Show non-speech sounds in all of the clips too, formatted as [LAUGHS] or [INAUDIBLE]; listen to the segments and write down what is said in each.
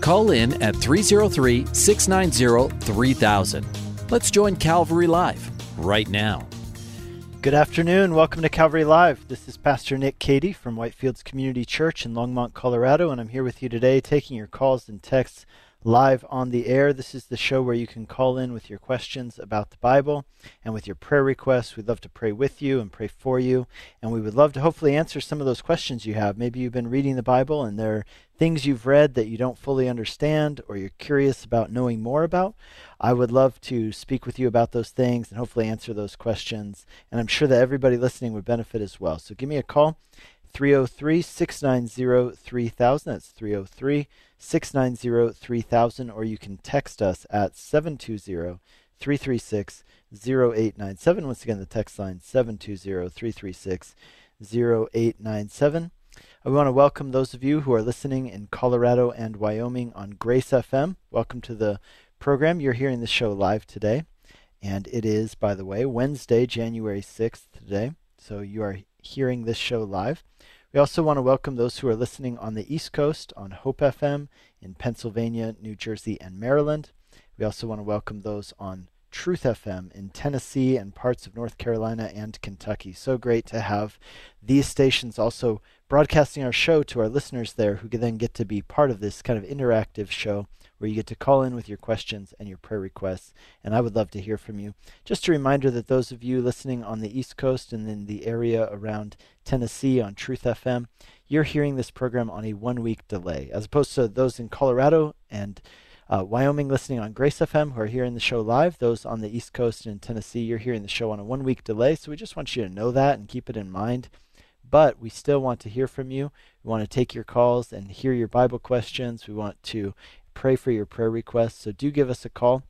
Call in at 303 690 3000. Let's join Calvary Live right now. Good afternoon. Welcome to Calvary Live. This is Pastor Nick Cady from Whitefields Community Church in Longmont, Colorado, and I'm here with you today taking your calls and texts live on the air. This is the show where you can call in with your questions about the Bible and with your prayer requests. We'd love to pray with you and pray for you, and we would love to hopefully answer some of those questions you have. Maybe you've been reading the Bible and there are things you've read that you don't fully understand or you're curious about knowing more about. I would love to speak with you about those things and hopefully answer those questions. And I'm sure that everybody listening would benefit as well. So give me a call 303 690 3000. That's 303 690 3000. Or you can text us at 720 336 0897. Once again, the text line 720 336 0897. I want to welcome those of you who are listening in Colorado and Wyoming on Grace FM. Welcome to the program. You're hearing the show live today. And it is, by the way, Wednesday, January 6th today. So you are hearing this show live. We also want to welcome those who are listening on the East Coast on Hope FM in Pennsylvania, New Jersey, and Maryland. We also want to welcome those on Truth FM in Tennessee and parts of North Carolina and Kentucky. So great to have these stations also broadcasting our show to our listeners there who can then get to be part of this kind of interactive show where you get to call in with your questions and your prayer requests. And I would love to hear from you. Just a reminder that those of you listening on the East Coast and in the area around Tennessee on Truth FM, you're hearing this program on a one week delay, as opposed to those in Colorado and uh, Wyoming listening on Grace FM who are hearing the show live. Those on the East Coast and in Tennessee, you're hearing the show on a one week delay. So we just want you to know that and keep it in mind. But we still want to hear from you. We want to take your calls and hear your Bible questions. We want to pray for your prayer requests. So do give us a call,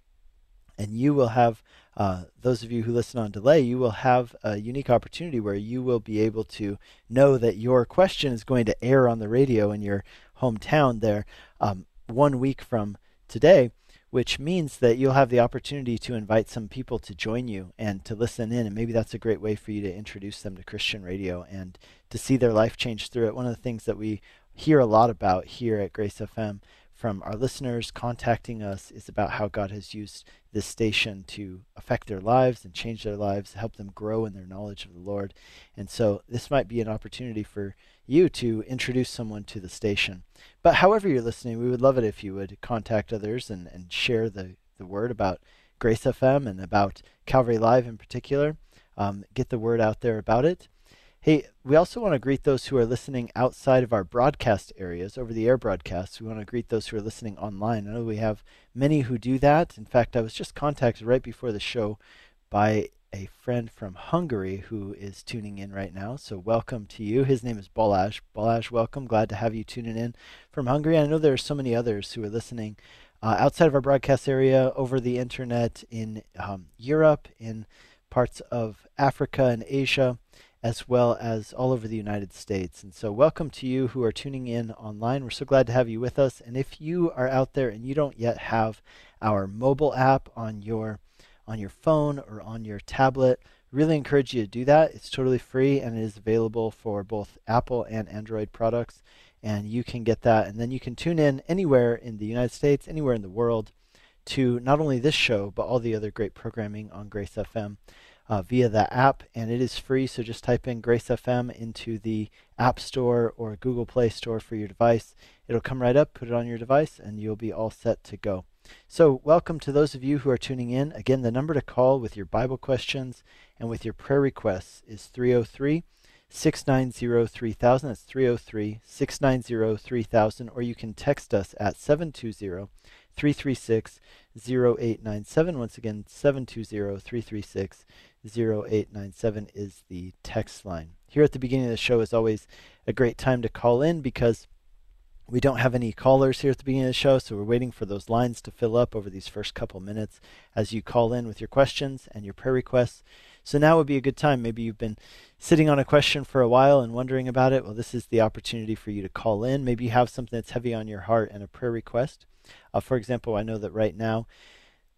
and you will have, uh, those of you who listen on delay, you will have a unique opportunity where you will be able to know that your question is going to air on the radio in your hometown there um, one week from today which means that you'll have the opportunity to invite some people to join you and to listen in. And maybe that's a great way for you to introduce them to Christian radio and to see their life change through it. One of the things that we hear a lot about here at Grace FM from our listeners contacting us is about how God has used this station to affect their lives and change their lives, help them grow in their knowledge of the Lord. And so this might be an opportunity for you to introduce someone to the station. But however you're listening, we would love it if you would contact others and, and share the, the word about Grace FM and about Calvary Live in particular. Um, get the word out there about it. Hey, we also want to greet those who are listening outside of our broadcast areas, over the air broadcasts. We want to greet those who are listening online. I know we have many who do that. In fact, I was just contacted right before the show by a friend from Hungary who is tuning in right now. So, welcome to you. His name is Balazs. Balazs, welcome. Glad to have you tuning in from Hungary. I know there are so many others who are listening uh, outside of our broadcast area, over the internet, in um, Europe, in parts of Africa and Asia as well as all over the United States. And so, welcome to you who are tuning in online. We're so glad to have you with us. And if you are out there and you don't yet have our mobile app on your on your phone or on your tablet, really encourage you to do that. It's totally free and it is available for both Apple and Android products. And you can get that, and then you can tune in anywhere in the United States, anywhere in the world, to not only this show but all the other great programming on Grace FM uh, via the app, and it is free. So just type in Grace FM into the App Store or Google Play Store for your device. It'll come right up, put it on your device, and you'll be all set to go. So, welcome to those of you who are tuning in. Again, the number to call with your Bible questions and with your prayer requests is 303 690 3000. That's 303 690 3000. Or you can text us at 720 336 0897. Once again, 720 336 0897 is the text line. Here at the beginning of the show is always a great time to call in because We don't have any callers here at the beginning of the show, so we're waiting for those lines to fill up over these first couple minutes as you call in with your questions and your prayer requests. So now would be a good time. Maybe you've been sitting on a question for a while and wondering about it. Well, this is the opportunity for you to call in. Maybe you have something that's heavy on your heart and a prayer request. Uh, for example, I know that right now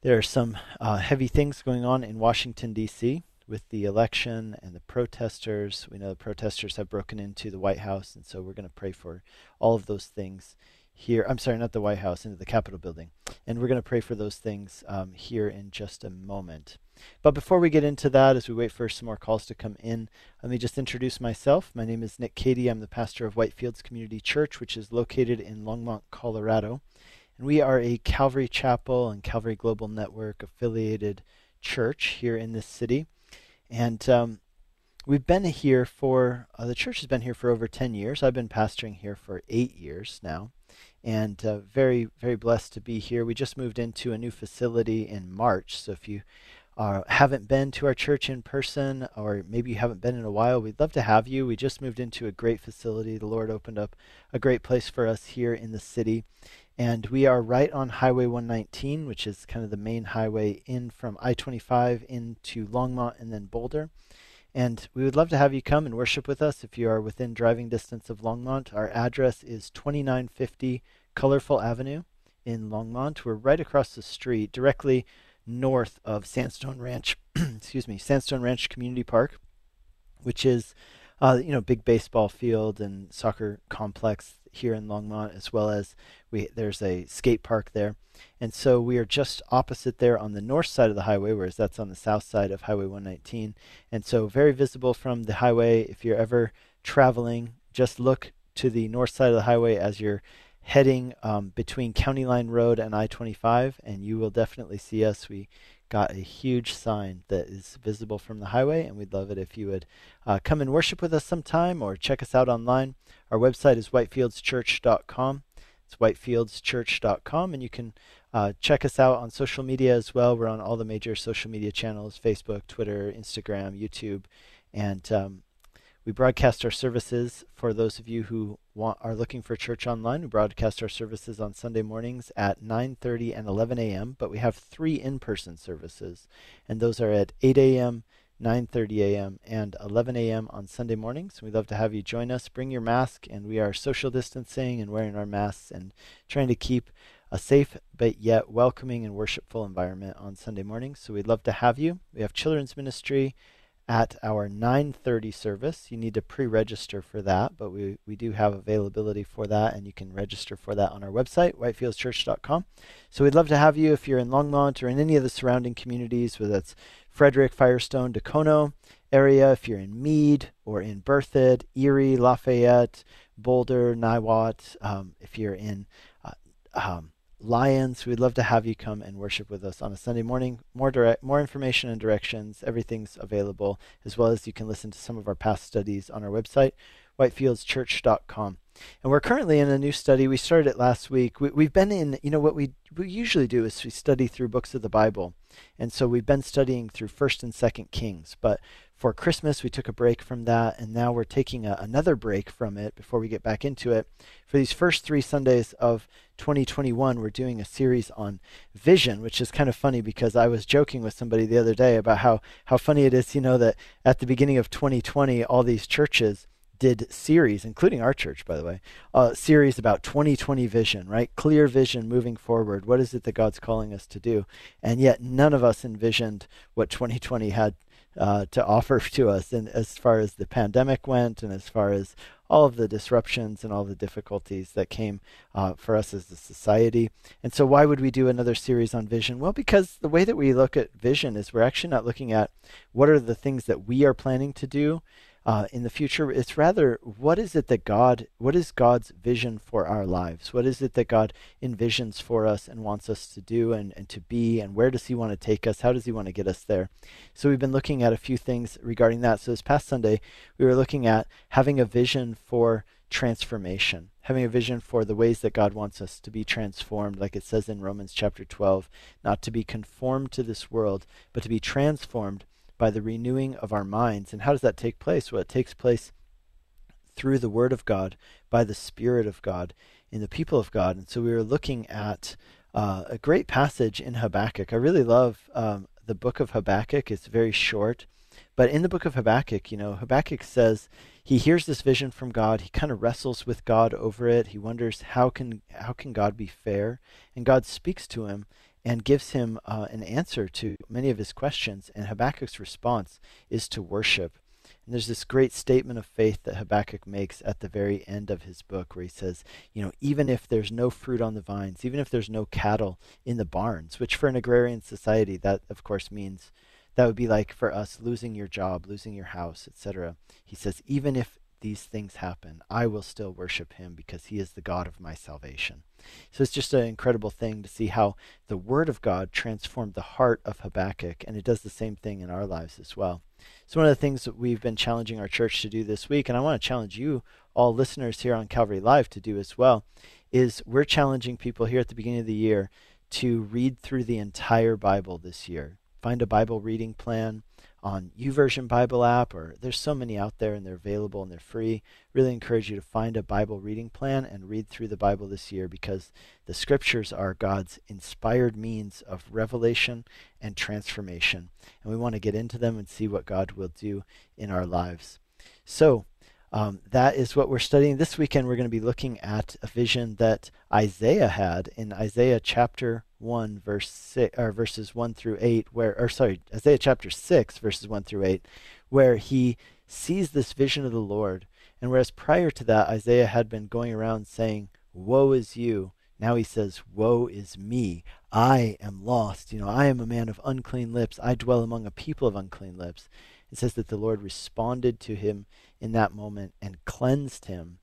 there are some uh, heavy things going on in Washington, D.C with the election and the protesters. We know the protesters have broken into the White House, and so we're going to pray for all of those things here. I'm sorry, not the White House, into the Capitol building. And we're going to pray for those things um, here in just a moment. But before we get into that, as we wait for some more calls to come in, let me just introduce myself. My name is Nick Cady. I'm the pastor of Whitefields Community Church, which is located in Longmont, Colorado. And we are a Calvary Chapel and Calvary Global Network affiliated church here in this city. And um, we've been here for, uh, the church has been here for over 10 years. I've been pastoring here for eight years now. And uh, very, very blessed to be here. We just moved into a new facility in March. So if you uh, haven't been to our church in person, or maybe you haven't been in a while, we'd love to have you. We just moved into a great facility. The Lord opened up a great place for us here in the city. And we are right on Highway 119, which is kind of the main highway in from I 25 into Longmont and then Boulder. And we would love to have you come and worship with us if you are within driving distance of Longmont. Our address is 2950 Colorful Avenue in Longmont. We're right across the street, directly north of Sandstone Ranch, [CLEARS THROAT] excuse me, Sandstone Ranch Community Park, which is uh, you know, big baseball field and soccer complex here in Longmont, as well as we there's a skate park there, and so we are just opposite there on the north side of the highway, whereas that's on the south side of Highway 119, and so very visible from the highway. If you're ever traveling, just look to the north side of the highway as you're heading um, between County Line Road and I-25, and you will definitely see us. We got a huge sign that is visible from the highway, and we'd love it if you would uh, come and worship with us sometime or check us out online. Our website is whitefieldschurch.com. It's whitefieldschurch.com, and you can uh, check us out on social media as well. We're on all the major social media channels Facebook, Twitter, Instagram, YouTube, and um, we broadcast our services for those of you who want, are looking for church online. We broadcast our services on Sunday mornings at 9:30 and 11 a.m. But we have three in-person services, and those are at 8 a.m., 9:30 a.m. and 11 a.m. on Sunday mornings. We'd love to have you join us. Bring your mask, and we are social distancing and wearing our masks and trying to keep a safe but yet welcoming and worshipful environment on Sunday mornings. So we'd love to have you. We have children's ministry at our 9:30 service. You need to pre-register for that, but we, we do have availability for that, and you can register for that on our website, whitefieldschurch.com. So we'd love to have you if you're in Longmont or in any of the surrounding communities, whether that's Frederick, Firestone, Dacono area, if you're in Mead or in Berthoud, Erie, Lafayette, Boulder, Niwot, um, if you're in uh, um, Lyons. We'd love to have you come and worship with us on a Sunday morning. More direct, more information and directions, everything's available, as well as you can listen to some of our past studies on our website, whitefieldschurch.com. And we're currently in a new study. We started it last week. We, have been in, you know, what we, we usually do is we study through books of the Bible. And so we've been studying through 1st and 2nd Kings. But for Christmas, we took a break from that, and now we're taking a, another break from it before we get back into it. For these first three Sundays of 2021, we're doing a series on vision, which is kind of funny because I was joking with somebody the other day about how, how funny it is, you know, that at the beginning of 2020, all these churches did series, including our church, by the way, uh, series about 2020 vision, right? Clear vision moving forward. What is it that God's calling us to do? And yet, none of us envisioned what 2020 had uh, to offer [LAUGHS] to us. And as far as the pandemic went, and as far as all of the disruptions and all the difficulties that came uh, for us as a society. And so, why would we do another series on vision? Well, because the way that we look at vision is we're actually not looking at what are the things that we are planning to do uh, in the future. It's rather what is it that God, what is God's vision for our lives? What is it that God envisions for us and wants us to do and, and to be? And where does He want to take us? How does He want to get us there? So we've been looking at a few things regarding that. So this past Sunday, we were looking at having a vision for transformation, having a vision for the ways that God wants us to be transformed, like it says in Romans chapter 12, not to be conformed to this world, but to be transformed by the renewing of our minds. And how does that take place? Well, it takes place through the Word of God, by the Spirit of God, in the people of God. And so we were looking at uh, a great passage in Habakkuk. I really love um, the book of Habakkuk. It's very short. But in the book of Habakkuk, you know, Habakkuk says he hears this vision from God. He kind of wrestles with God over it. He wonders how can how can God be fair? And God speaks to him and gives him uh, an answer to many of his questions. And Habakkuk's response is to worship. And there's this great statement of faith that Habakkuk makes at the very end of his book where he says, you know, even if there's no fruit on the vines, even if there's no cattle in the barns, which for an agrarian society, that of course means that would be like for us losing your job, losing your house, etc. He says, even if these things happen, I will still worship him because he is the God of my salvation. So it's just an incredible thing to see how the Word of God transformed the heart of Habakkuk, and it does the same thing in our lives as well. So, one of the things that we've been challenging our church to do this week, and I want to challenge you, all listeners here on Calvary Live, to do as well, is we're challenging people here at the beginning of the year to read through the entire Bible this year. Find a Bible reading plan on YouVersion Bible app, or there's so many out there and they're available and they're free. Really encourage you to find a Bible reading plan and read through the Bible this year because the scriptures are God's inspired means of revelation and transformation. And we want to get into them and see what God will do in our lives. So, um, that is what we're studying. This weekend, we're going to be looking at a vision that Isaiah had in Isaiah chapter 1 verse 6 or verses 1 through 8 where or sorry Isaiah chapter 6 verses 1 through 8 where he sees this vision of the Lord. And whereas prior to that Isaiah had been going around saying woe is you. Now he says woe is me. I am lost. You know I am a man of unclean lips. I dwell among a people of unclean lips. It says that the Lord responded to him in that moment and cleansed him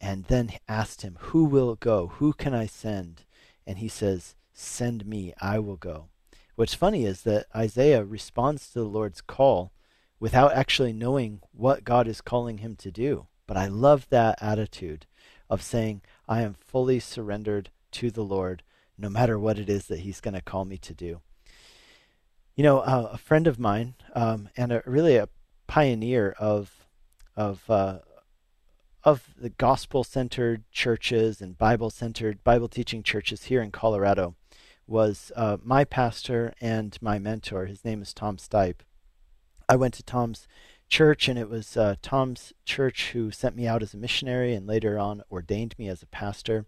and then asked him who will go? Who can I send? And he says Send me, I will go. What's funny is that Isaiah responds to the Lord's call without actually knowing what God is calling him to do. But I love that attitude of saying, I am fully surrendered to the Lord, no matter what it is that He's going to call me to do. You know, uh, a friend of mine, um, and a, really a pioneer of of uh, of the gospel centered churches and Bible centered Bible teaching churches here in Colorado was uh, my pastor and my mentor. His name is Tom Stipe. I went to Tom's church, and it was uh, Tom's church who sent me out as a missionary and later on ordained me as a pastor.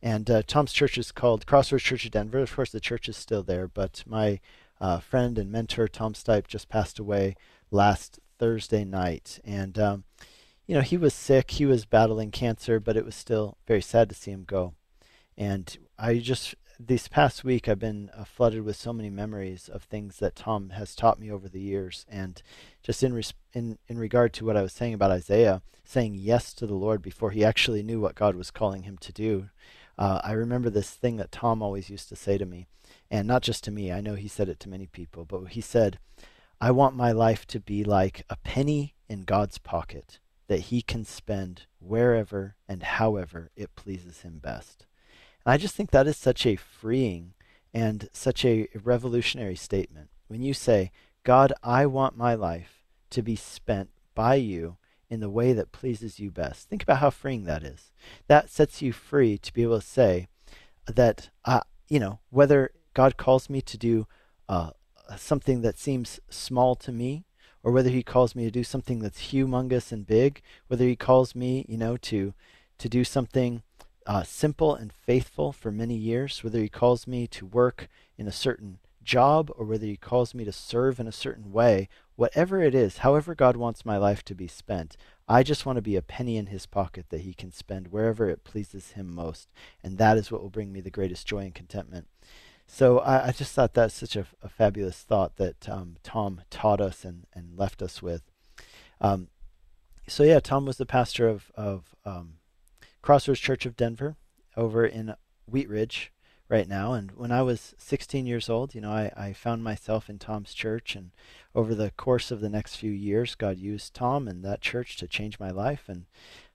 And uh, Tom's church is called Crossroads Church of Denver. Of course, the church is still there, but my uh, friend and mentor, Tom Stipe, just passed away last Thursday night. And, um, you know, he was sick, he was battling cancer, but it was still very sad to see him go. And I just this past week I've been uh, flooded with so many memories of things that Tom has taught me over the years, and just in res- in in regard to what I was saying about Isaiah saying yes to the Lord before he actually knew what God was calling him to do. Uh, I remember this thing that Tom always used to say to me, and not just to me. I know he said it to many people, but he said, "I want my life to be like a penny in God's pocket." That he can spend wherever and however it pleases him best. And I just think that is such a freeing and such a revolutionary statement. When you say, God, I want my life to be spent by you in the way that pleases you best. Think about how freeing that is. That sets you free to be able to say that, uh, you know, whether God calls me to do uh, something that seems small to me, or whether He calls me to do something that's humongous and big, whether He calls me, you know, to to do something uh, simple and faithful for many years, whether He calls me to work in a certain job or whether He calls me to serve in a certain way, whatever it is, however God wants my life to be spent, I just want to be a penny in His pocket that He can spend wherever it pleases Him most. And that is what will bring me the greatest joy and contentment. So I, I just thought that's such a, a fabulous thought that um, Tom taught us and, and left us with. Um, so yeah, Tom was the pastor of, of um, Crossroads Church of Denver over in Wheat Ridge right now. And when I was 16 years old, you know, I, I found myself in Tom's church. And over the course of the next few years, God used Tom and that church to change my life. And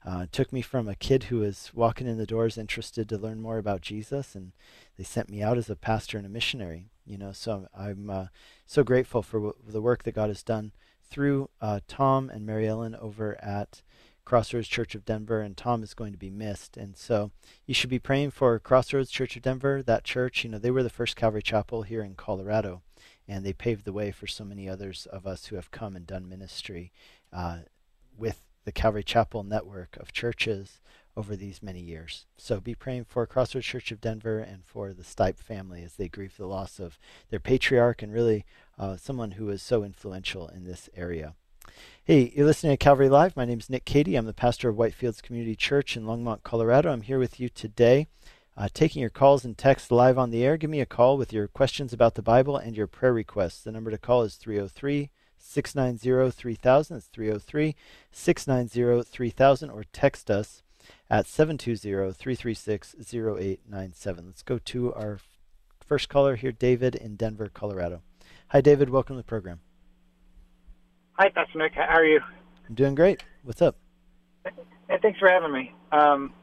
uh, took me from a kid who was walking in the doors interested to learn more about Jesus. And they sent me out as a pastor and a missionary. You know, so I'm uh, so grateful for w- the work that God has done through uh, Tom and Mary Ellen over at Crossroads Church of Denver, and Tom is going to be missed. And so you should be praying for Crossroads Church of Denver. That church, you know, they were the first Calvary Chapel here in Colorado, and they paved the way for so many others of us who have come and done ministry uh, with the Calvary Chapel network of churches over these many years. So be praying for Crossroads Church of Denver and for the Stipe family as they grieve the loss of their patriarch and really uh, someone who was so influential in this area. Hey, you're listening to Calvary Live. My name is Nick Cady. I'm the pastor of Whitefields Community Church in Longmont, Colorado. I'm here with you today, uh, taking your calls and texts live on the air. Give me a call with your questions about the Bible and your prayer requests. The number to call is 303 690 3000. It's 303 690 3000, or text us at 720 336 0897. Let's go to our first caller here, David in Denver, Colorado. Hi, David. Welcome to the program. Hi, Pastor Nick. How are you? I'm doing great. What's up? Hey, thanks for having me. Um,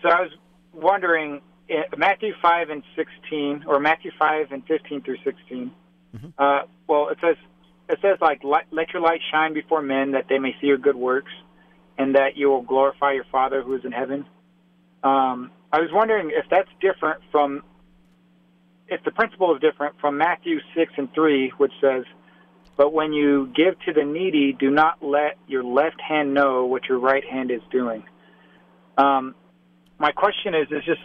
so I was wondering, eh, Matthew 5 and 16, or Matthew 5 and 15 through 16. Mm-hmm. Uh, well, it says, it says like, let your light shine before men that they may see your good works and that you will glorify your Father who is in heaven. Um, I was wondering if that's different from, if the principle is different from Matthew 6 and 3, which says, but when you give to the needy, do not let your left hand know what your right hand is doing. Um, my question is, is just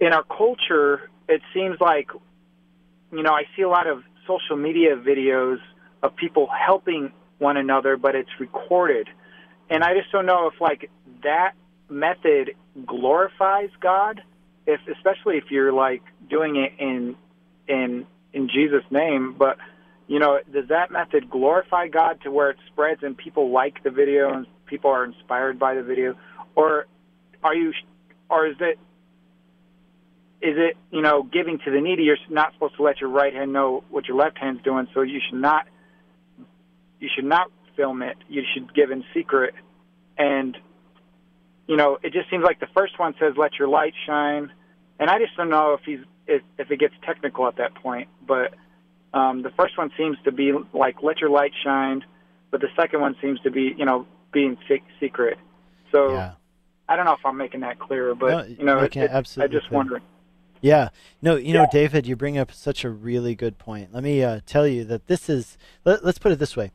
in our culture, it seems like, you know, I see a lot of social media videos of people helping one another, but it's recorded. And I just don't know if like that method glorifies God, if especially if you're like doing it in in in Jesus' name, but you know, does that method glorify God to where it spreads and people like the video and people are inspired by the video, or are you, or is it, is it you know giving to the needy? You're not supposed to let your right hand know what your left hand's doing, so you should not, you should not film it. You should give in secret, and you know, it just seems like the first one says let your light shine, and I just don't know if he's if, if it gets technical at that point, but um, the first one seems to be like let your light shine, but the second one seems to be you know being secret. So yeah. I don't know if I'm making that clear, but no, you know, it, it, absolutely. I just wondering. Yeah, no, you know, David, you bring up such a really good point. Let me uh, tell you that this is. Let, let's put it this way: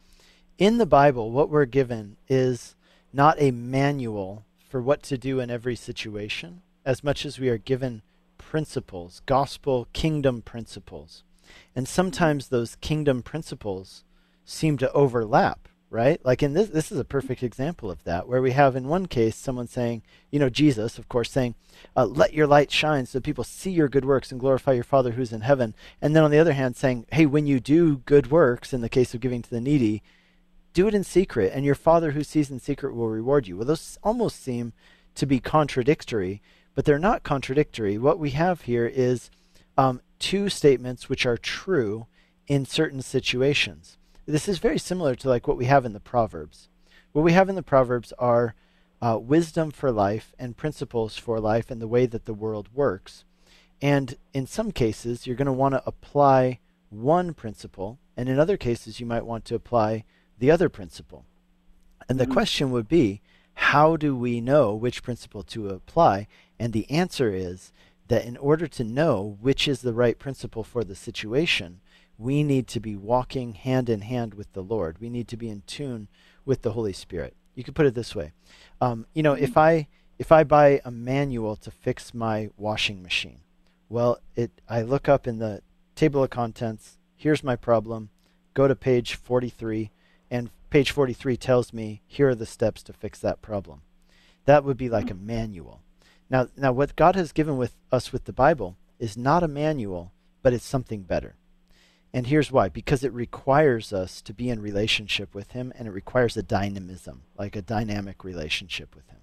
in the Bible, what we're given is not a manual for what to do in every situation, as much as we are given principles, gospel kingdom principles. And sometimes those kingdom principles seem to overlap, right? Like in this, this is a perfect example of that, where we have in one case someone saying, you know, Jesus, of course, saying, uh, let your light shine so people see your good works and glorify your Father who's in heaven. And then on the other hand, saying, hey, when you do good works, in the case of giving to the needy, do it in secret, and your Father who sees in secret will reward you. Well, those almost seem to be contradictory, but they're not contradictory. What we have here is um, two statements which are true in certain situations. This is very similar to like what we have in the Proverbs. What we have in the Proverbs are uh, wisdom for life and principles for life and the way that the world works. And in some cases, you're going to want to apply one principle, and in other cases, you might want to apply the other principle. And the mm-hmm. question would be, how do we know which principle to apply? And the answer is that in order to know which is the right principle for the situation, we need to be walking hand in hand with the Lord. We need to be in tune with the Holy Spirit. You could put it this way. Um, you know, if I if I buy a manual to fix my washing machine, well, it I look up in the table of contents. Here's my problem. Go to page 43, and page 43 tells me here are the steps to fix that problem. That would be like a manual. Now, now what God has given with us with the Bible is not a manual, but it's something better. And here's why because it requires us to be in relationship with Him, and it requires a dynamism, like a dynamic relationship with Him.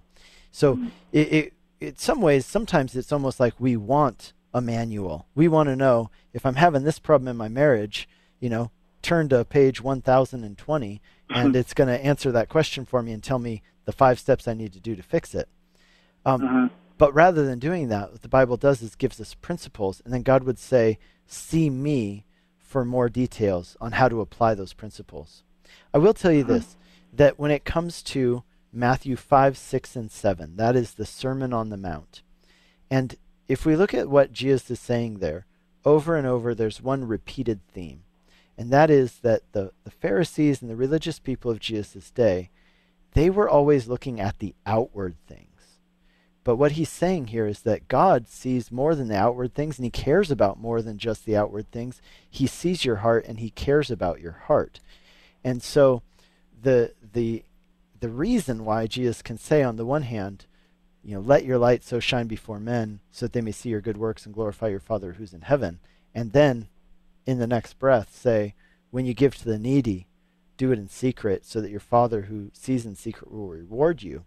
So, mm-hmm. it, it, in some ways, sometimes it's almost like we want a manual. We want to know if I'm having this problem in my marriage, you know, turn to page 1020, [LAUGHS] and it's going to answer that question for me and tell me the five steps I need to do to fix it. Um, uh-huh. But rather than doing that, what the Bible does is gives us principles, and then God would say, See me for more details on how to apply those principles. I will tell you uh-huh. this that when it comes to Matthew 5, 6, and 7, that is the Sermon on the Mount. And if we look at what Jesus is saying there, over and over, there's one repeated theme. And that is that the, the Pharisees and the religious people of Jesus' day, they were always looking at the outward things. But what he's saying here is that God sees more than the outward things, and he cares about more than just the outward things. He sees your heart, and he cares about your heart. And so the the the reason why Jesus can say on the one hand, you know, let your light so shine before men so that they may see your good works and glorify your Father who's in heaven. And then in the next breath say, when you give to the needy, do it in secret so that your Father who sees in secret will reward you.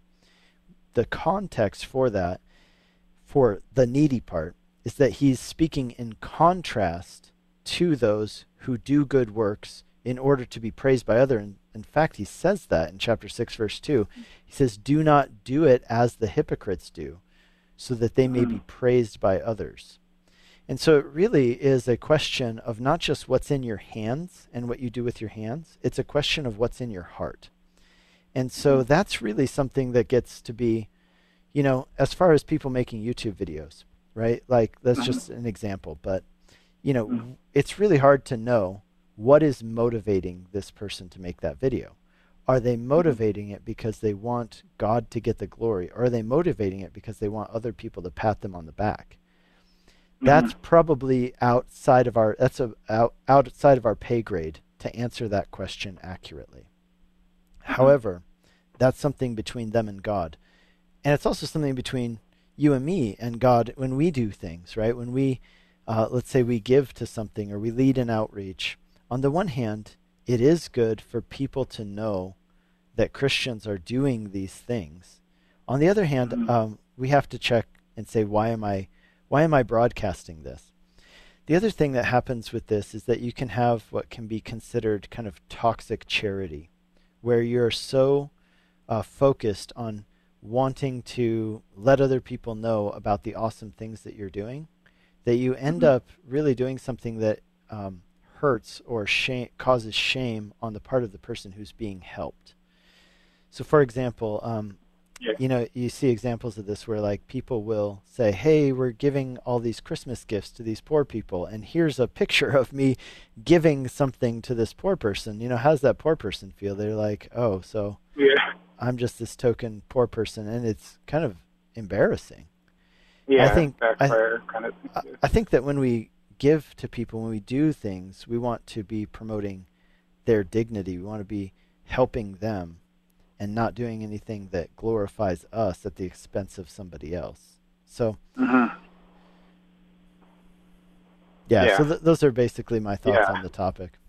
The context for that, for the needy part, is that he's speaking in contrast to those who do good works in order to be praised by other and in fact, he says that in chapter 6, verse 2. He says, Do not do it as the hypocrites do, so that they may be mm. praised by others. And so it really is a question of not just what's in your hands and what you do with your hands, it's a question of what's in your heart. And so that's really something that gets to be, you know, as far as people making YouTube videos, right? Like, that's mm-hmm. just an example. But, you know, mm. it's really hard to know what is motivating this person to make that video? Are they mm-hmm. motivating it because they want God to get the glory? Or are they motivating it because they want other people to pat them on the back? Mm-hmm. That's probably outside of our that's a, out, outside of our pay grade to answer that question accurately. Mm-hmm. However, that's something between them and God. And it's also something between you and me and God when we do things, right? When we, uh, let's say, we give to something or we lead an outreach, on the one hand, it is good for people to know that Christians are doing these things. On the other hand, mm-hmm. um, we have to check and say, why am I, why am I broadcasting this? The other thing that happens with this is that you can have what can be considered kind of toxic charity, where you're so uh, focused on wanting to let other people know about the awesome things that you're doing that you end mm-hmm. up really doing something that um, hurts or shame, causes shame on the part of the person who's being helped. So, for example, um, yeah. you know, you see examples of this where like people will say, "Hey, we're giving all these Christmas gifts to these poor people, and here's a picture of me giving something to this poor person." You know, how's that poor person feel? They're like, "Oh, so yeah. I'm just this token poor person," and it's kind of embarrassing. Yeah, I think I, kind of I, think that when we give to people, when we do things, we want to be promoting their dignity. We want to be helping them and not doing anything that glorifies us at the expense of somebody else. So, mm-hmm. yeah, yeah, so th- those are basically my thoughts yeah. on the topic.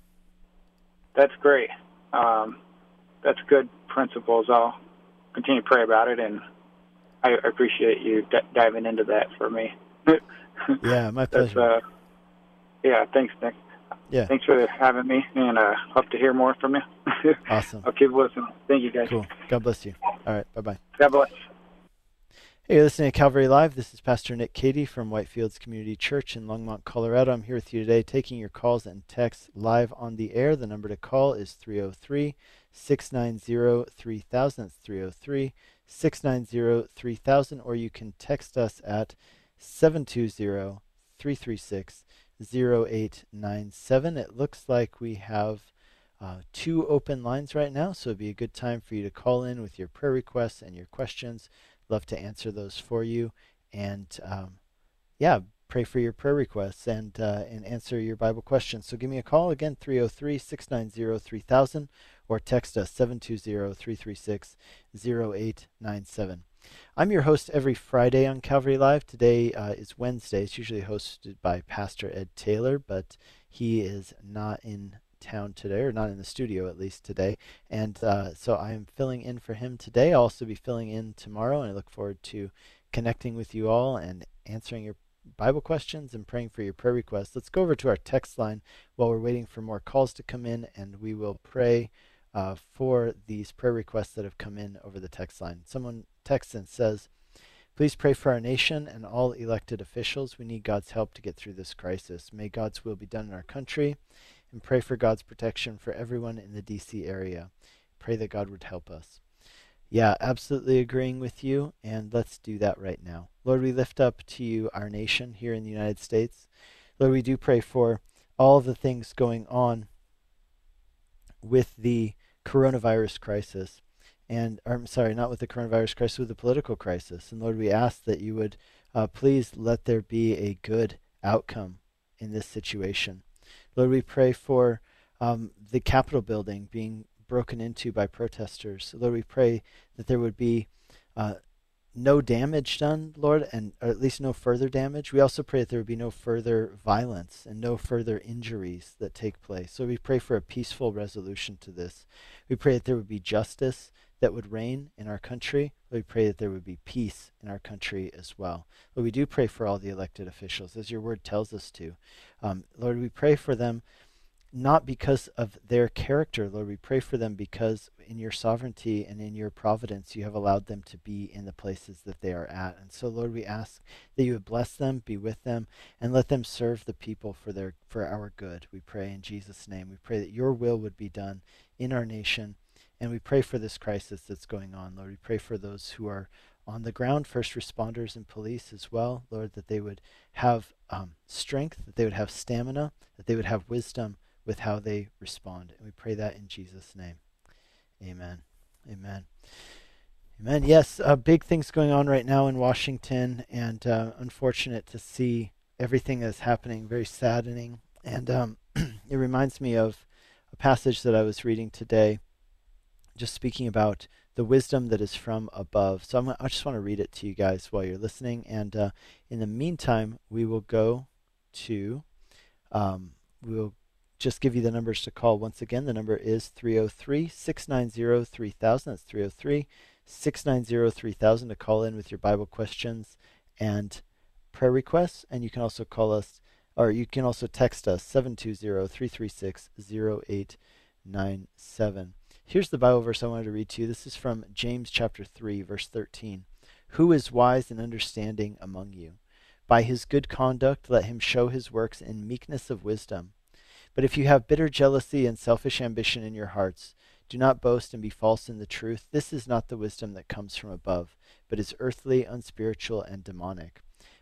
That's great. Um, that's good principles. I'll continue to pray about it, and I appreciate you d- diving into that for me. [LAUGHS] yeah, my pleasure. Uh, yeah, thanks, Nick. Yeah. Thanks for having me, and uh, hope to hear more from you. [LAUGHS] awesome. I'll keep listening. Thank you, guys. Cool. God bless you. All right. Bye bye. God bless. Hey, you're listening to Calvary Live. This is Pastor Nick Cady from Whitefields Community Church in Longmont, Colorado. I'm here with you today taking your calls and texts live on the air. The number to call is 303 690 3000. That's 303 690 3000. Or you can text us at 720 336 0897. It looks like we have uh, two open lines right now, so it'd be a good time for you to call in with your prayer requests and your questions. Love to answer those for you. And um, yeah, pray for your prayer requests and uh, and answer your Bible questions. So give me a call again 303-690-3000 or text us 720-336-0897. I'm your host every Friday on Calvary Live. Today uh, is Wednesday. It's usually hosted by Pastor Ed Taylor, but he is not in town today, or not in the studio at least today. And uh, so I am filling in for him today. I'll also be filling in tomorrow, and I look forward to connecting with you all and answering your Bible questions and praying for your prayer requests. Let's go over to our text line while we're waiting for more calls to come in, and we will pray uh, for these prayer requests that have come in over the text line. Someone texts and says, Please pray for our nation and all elected officials. We need God's help to get through this crisis. May God's will be done in our country and pray for God's protection for everyone in the DC area. Pray that God would help us. Yeah, absolutely agreeing with you, and let's do that right now. Lord, we lift up to you our nation here in the United States. Lord, we do pray for all the things going on with the coronavirus crisis. And I'm sorry, not with the coronavirus crisis, with the political crisis. And Lord, we ask that you would uh, please let there be a good outcome in this situation. Lord, we pray for um, the Capitol building being broken into by protesters. Lord, we pray that there would be uh, no damage done, Lord, and or at least no further damage. We also pray that there would be no further violence and no further injuries that take place. So we pray for a peaceful resolution to this. We pray that there would be justice that would reign in our country. We pray that there would be peace in our country as well. Lord, we do pray for all the elected officials, as your word tells us to. Um, Lord, we pray for them not because of their character, Lord. We pray for them because in your sovereignty and in your providence, you have allowed them to be in the places that they are at. And so, Lord, we ask that you would bless them, be with them, and let them serve the people for their for our good. We pray in Jesus' name. We pray that your will would be done in our nation. And we pray for this crisis that's going on, Lord. We pray for those who are on the ground, first responders and police as well, Lord, that they would have um, strength, that they would have stamina, that they would have wisdom with how they respond. And we pray that in Jesus' name. Amen. Amen. Amen. Yes, uh, big things going on right now in Washington, and uh, unfortunate to see everything that's happening. Very saddening, and um, [CLEARS THROAT] it reminds me of a passage that I was reading today, just speaking about the wisdom that is from above. So I'm, i just want to read it to you guys while you're listening, and uh, in the meantime, we will go to um, we will just give you the numbers to call once again. The number is 303 690 3000. That's 303 690 3000 to call in with your Bible questions and prayer requests. And you can also call us, or you can also text us 720 336 0897. Here's the Bible verse I wanted to read to you. This is from James chapter 3, verse 13. Who is wise and understanding among you? By his good conduct, let him show his works in meekness of wisdom. But if you have bitter jealousy and selfish ambition in your hearts, do not boast and be false in the truth. This is not the wisdom that comes from above, but is earthly, unspiritual, and demonic.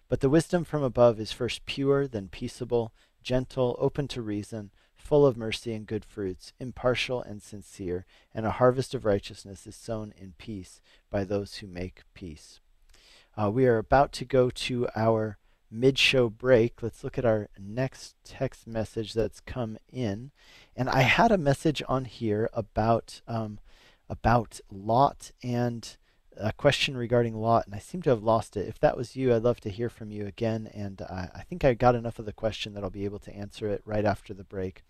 But the wisdom from above is first pure, then peaceable, gentle, open to reason, full of mercy and good fruits, impartial and sincere, and a harvest of righteousness is sown in peace by those who make peace. Uh, we are about to go to our mid show break, let's look at our next text message that's come in. And I had a message on here about um, about Lot and a question regarding Lot, and I seem to have lost it. If that was you, I'd love to hear from you again. And I think I got enough of the question that I'll be able to answer it right after the break.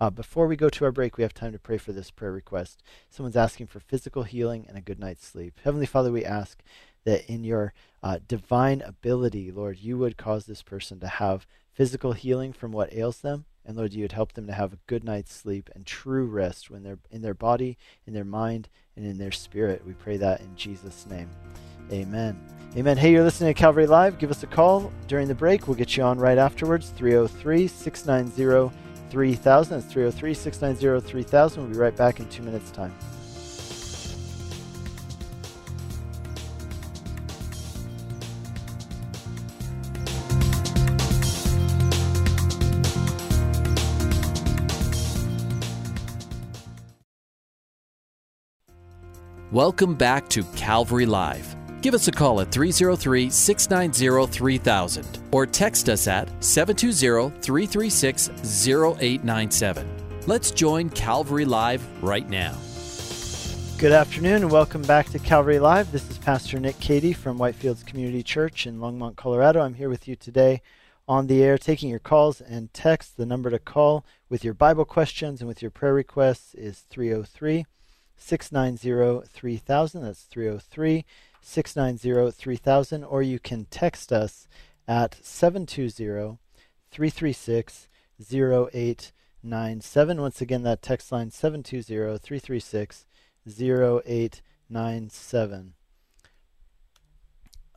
Uh, before we go to our break, we have time to pray for this prayer request. Someone's asking for physical healing and a good night's sleep. Heavenly Father, we ask that in your uh, divine ability, Lord, you would cause this person to have physical healing from what ails them. And Lord, you would help them to have a good night's sleep and true rest when they're in their body, in their mind, and in their spirit. We pray that in Jesus' name. Amen. Amen. Hey, you're listening to Calvary Live. Give us a call during the break. We'll get you on right afterwards. 303 690 3000. That's 303 690 3000. We'll be right back in two minutes' time. Welcome back to Calvary Live. Give us a call at 303 690 3000 or text us at 720 336 0897. Let's join Calvary Live right now. Good afternoon and welcome back to Calvary Live. This is Pastor Nick Cady from Whitefields Community Church in Longmont, Colorado. I'm here with you today on the air taking your calls and texts. The number to call with your Bible questions and with your prayer requests is 303 690 3000. That's 303 690 3000. Or you can text us at 720 336 0897. Once again, that text line 720 336 0897.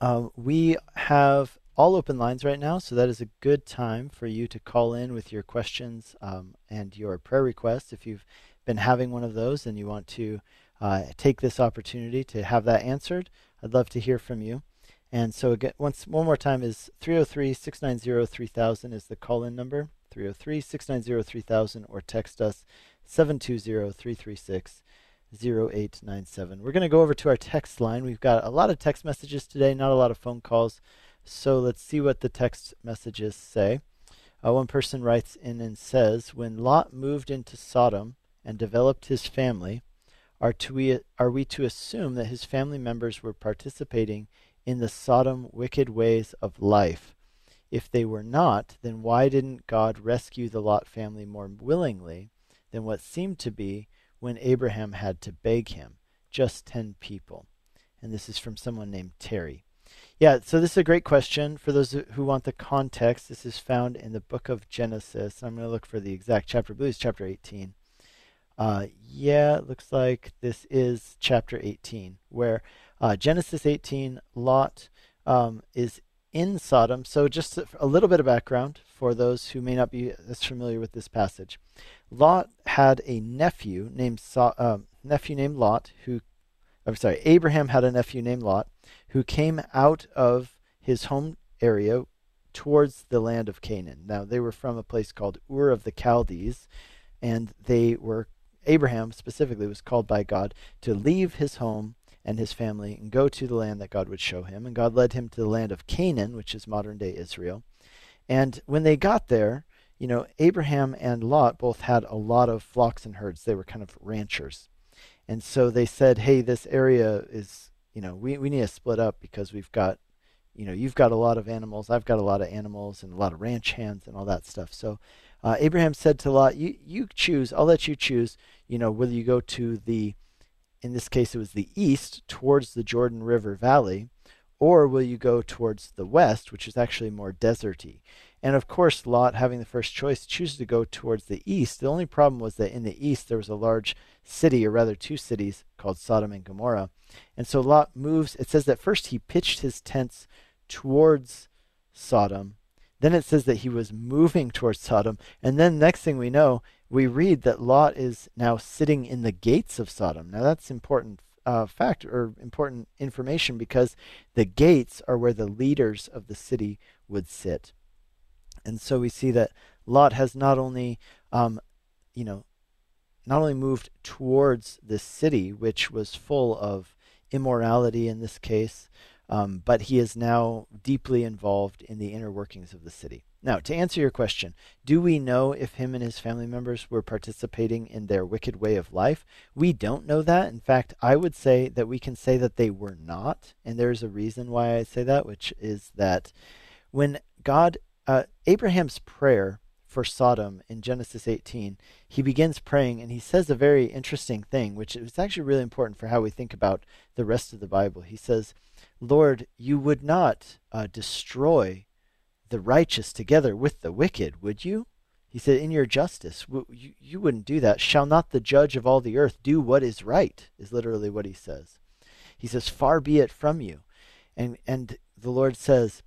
Um, we have all open lines right now, so that is a good time for you to call in with your questions um, and your prayer requests. If you've been having one of those and you want to uh, take this opportunity to have that answered, I'd love to hear from you. And so again, once one more time is 303-690-3000 is the call-in number, 303-690-3000, or text us 720-336. 0897. We're going to go over to our text line. We've got a lot of text messages today, not a lot of phone calls. So let's see what the text messages say. Uh, one person writes in and says, When Lot moved into Sodom and developed his family, are, to we, are we to assume that his family members were participating in the Sodom wicked ways of life? If they were not, then why didn't God rescue the Lot family more willingly than what seemed to be when Abraham had to beg him? Just 10 people. And this is from someone named Terry. Yeah, so this is a great question. For those who want the context, this is found in the book of Genesis. I'm going to look for the exact chapter. I believe it's chapter 18. Uh, yeah, it looks like this is chapter 18, where uh, Genesis 18, Lot um, is in Sodom. So, just a little bit of background for those who may not be as familiar with this passage. Lot had a nephew named so- uh, nephew named Lot, who, I'm sorry, Abraham had a nephew named Lot, who came out of his home area towards the land of Canaan. Now, they were from a place called Ur of the Chaldees, and they were Abraham specifically was called by God to leave his home and his family and go to the land that God would show him. And God led him to the land of Canaan, which is modern day Israel. And when they got there, you know, Abraham and Lot both had a lot of flocks and herds. They were kind of ranchers. And so they said, hey, this area is, you know, we, we need to split up because we've got, you know, you've got a lot of animals, I've got a lot of animals and a lot of ranch hands and all that stuff. So uh, Abraham said to Lot, you, you choose, I'll let you choose, you know, whether you go to the, in this case, it was the east towards the Jordan River Valley, or will you go towards the west, which is actually more deserty? And of course, Lot, having the first choice, chooses to go towards the east. The only problem was that in the east there was a large city, or rather two cities, called Sodom and Gomorrah. And so Lot moves, it says that first he pitched his tents towards Sodom, then it says that he was moving towards Sodom. And then next thing we know, we read that Lot is now sitting in the gates of Sodom. Now that's important uh, fact or important information because the gates are where the leaders of the city would sit. And so we see that Lot has not only, um, you know, not only moved towards the city, which was full of immorality in this case, um, but he is now deeply involved in the inner workings of the city. Now, to answer your question, do we know if him and his family members were participating in their wicked way of life? We don't know that. In fact, I would say that we can say that they were not. And there's a reason why I say that, which is that when God, uh, Abraham's prayer for Sodom in Genesis 18, he begins praying and he says a very interesting thing, which is actually really important for how we think about the rest of the Bible. He says, Lord, you would not uh, destroy the righteous together with the wicked, would you? He said, In your justice, you, you wouldn't do that. Shall not the judge of all the earth do what is right? Is literally what he says. He says, Far be it from you. And, and the Lord says,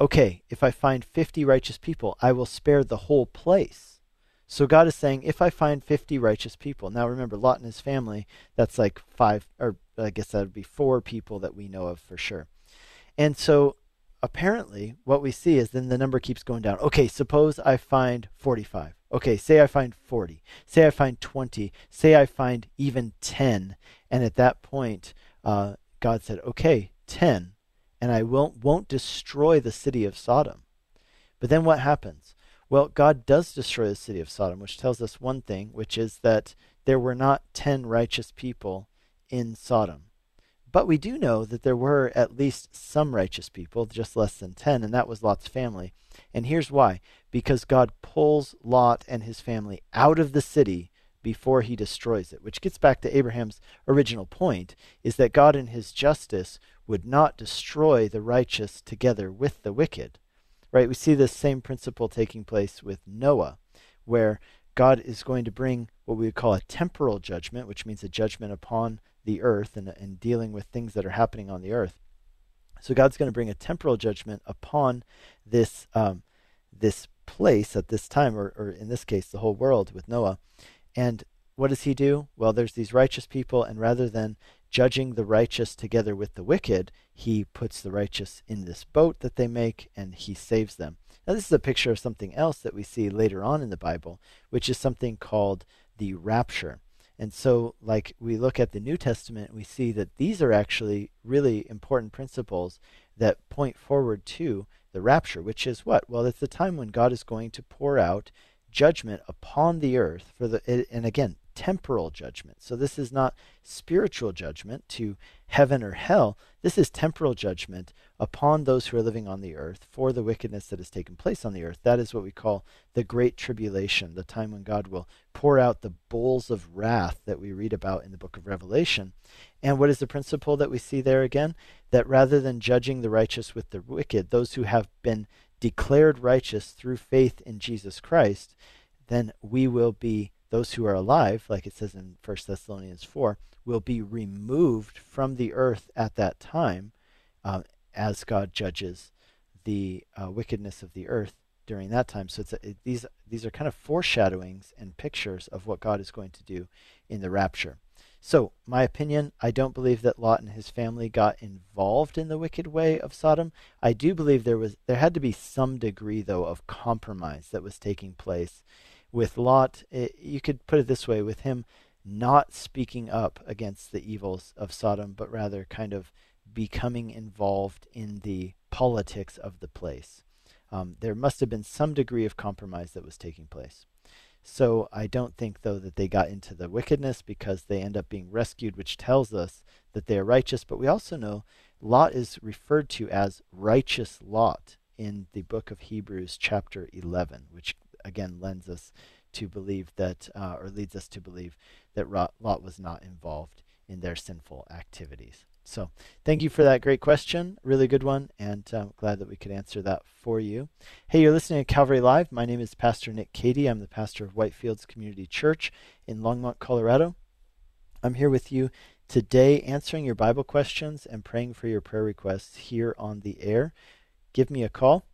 Okay, if I find 50 righteous people, I will spare the whole place. So God is saying, if I find 50 righteous people, now remember, Lot and his family, that's like five, or I guess that would be four people that we know of for sure. And so apparently what we see is then the number keeps going down. Okay, suppose I find 45. Okay, say I find 40. Say I find 20. Say I find even 10. And at that point, uh, God said, okay, 10. And I won't, won't destroy the city of Sodom. But then what happens? Well, God does destroy the city of Sodom, which tells us one thing, which is that there were not 10 righteous people in Sodom. But we do know that there were at least some righteous people, just less than 10, and that was Lot's family. And here's why because God pulls Lot and his family out of the city before he destroys it, which gets back to Abraham's original point is that God in his justice would not destroy the righteous together with the wicked. Right? We see this same principle taking place with Noah, where God is going to bring what we would call a temporal judgment, which means a judgment upon the earth and, and dealing with things that are happening on the earth. So God's going to bring a temporal judgment upon this um, this place at this time, or, or in this case, the whole world with Noah. And what does he do? Well, there's these righteous people, and rather than judging the righteous together with the wicked, he puts the righteous in this boat that they make and he saves them. Now, this is a picture of something else that we see later on in the Bible, which is something called the rapture. And so, like we look at the New Testament, we see that these are actually really important principles that point forward to the rapture, which is what? Well, it's the time when God is going to pour out judgment upon the earth for the and again temporal judgment. So this is not spiritual judgment to heaven or hell. This is temporal judgment upon those who are living on the earth for the wickedness that has taken place on the earth. That is what we call the great tribulation, the time when God will pour out the bowls of wrath that we read about in the book of Revelation. And what is the principle that we see there again? That rather than judging the righteous with the wicked, those who have been declared righteous through faith in Jesus Christ, then we will be those who are alive, like it says in 1 Thessalonians 4, will be removed from the earth at that time uh, as God judges the uh, wickedness of the earth during that time. So a, it, these these are kind of foreshadowings and pictures of what God is going to do in the rapture. So, my opinion, I don't believe that Lot and his family got involved in the wicked way of Sodom. I do believe there was there had to be some degree though of compromise that was taking place with Lot, it, you could put it this way with him not speaking up against the evils of Sodom, but rather kind of becoming involved in the politics of the place. Um, there must have been some degree of compromise that was taking place. So I don't think, though, that they got into the wickedness because they end up being rescued, which tells us that they are righteous. But we also know Lot is referred to as righteous Lot in the book of Hebrews, chapter 11, which again lends us to believe that, uh, or leads us to believe that Lot was not involved in their sinful activities. So, thank you for that great question. Really good one, and I'm uh, glad that we could answer that for you. Hey, you're listening to Calvary Live. My name is Pastor Nick Cady. I'm the pastor of Whitefields Community Church in Longmont, Colorado. I'm here with you today answering your Bible questions and praying for your prayer requests here on the air. Give me a call.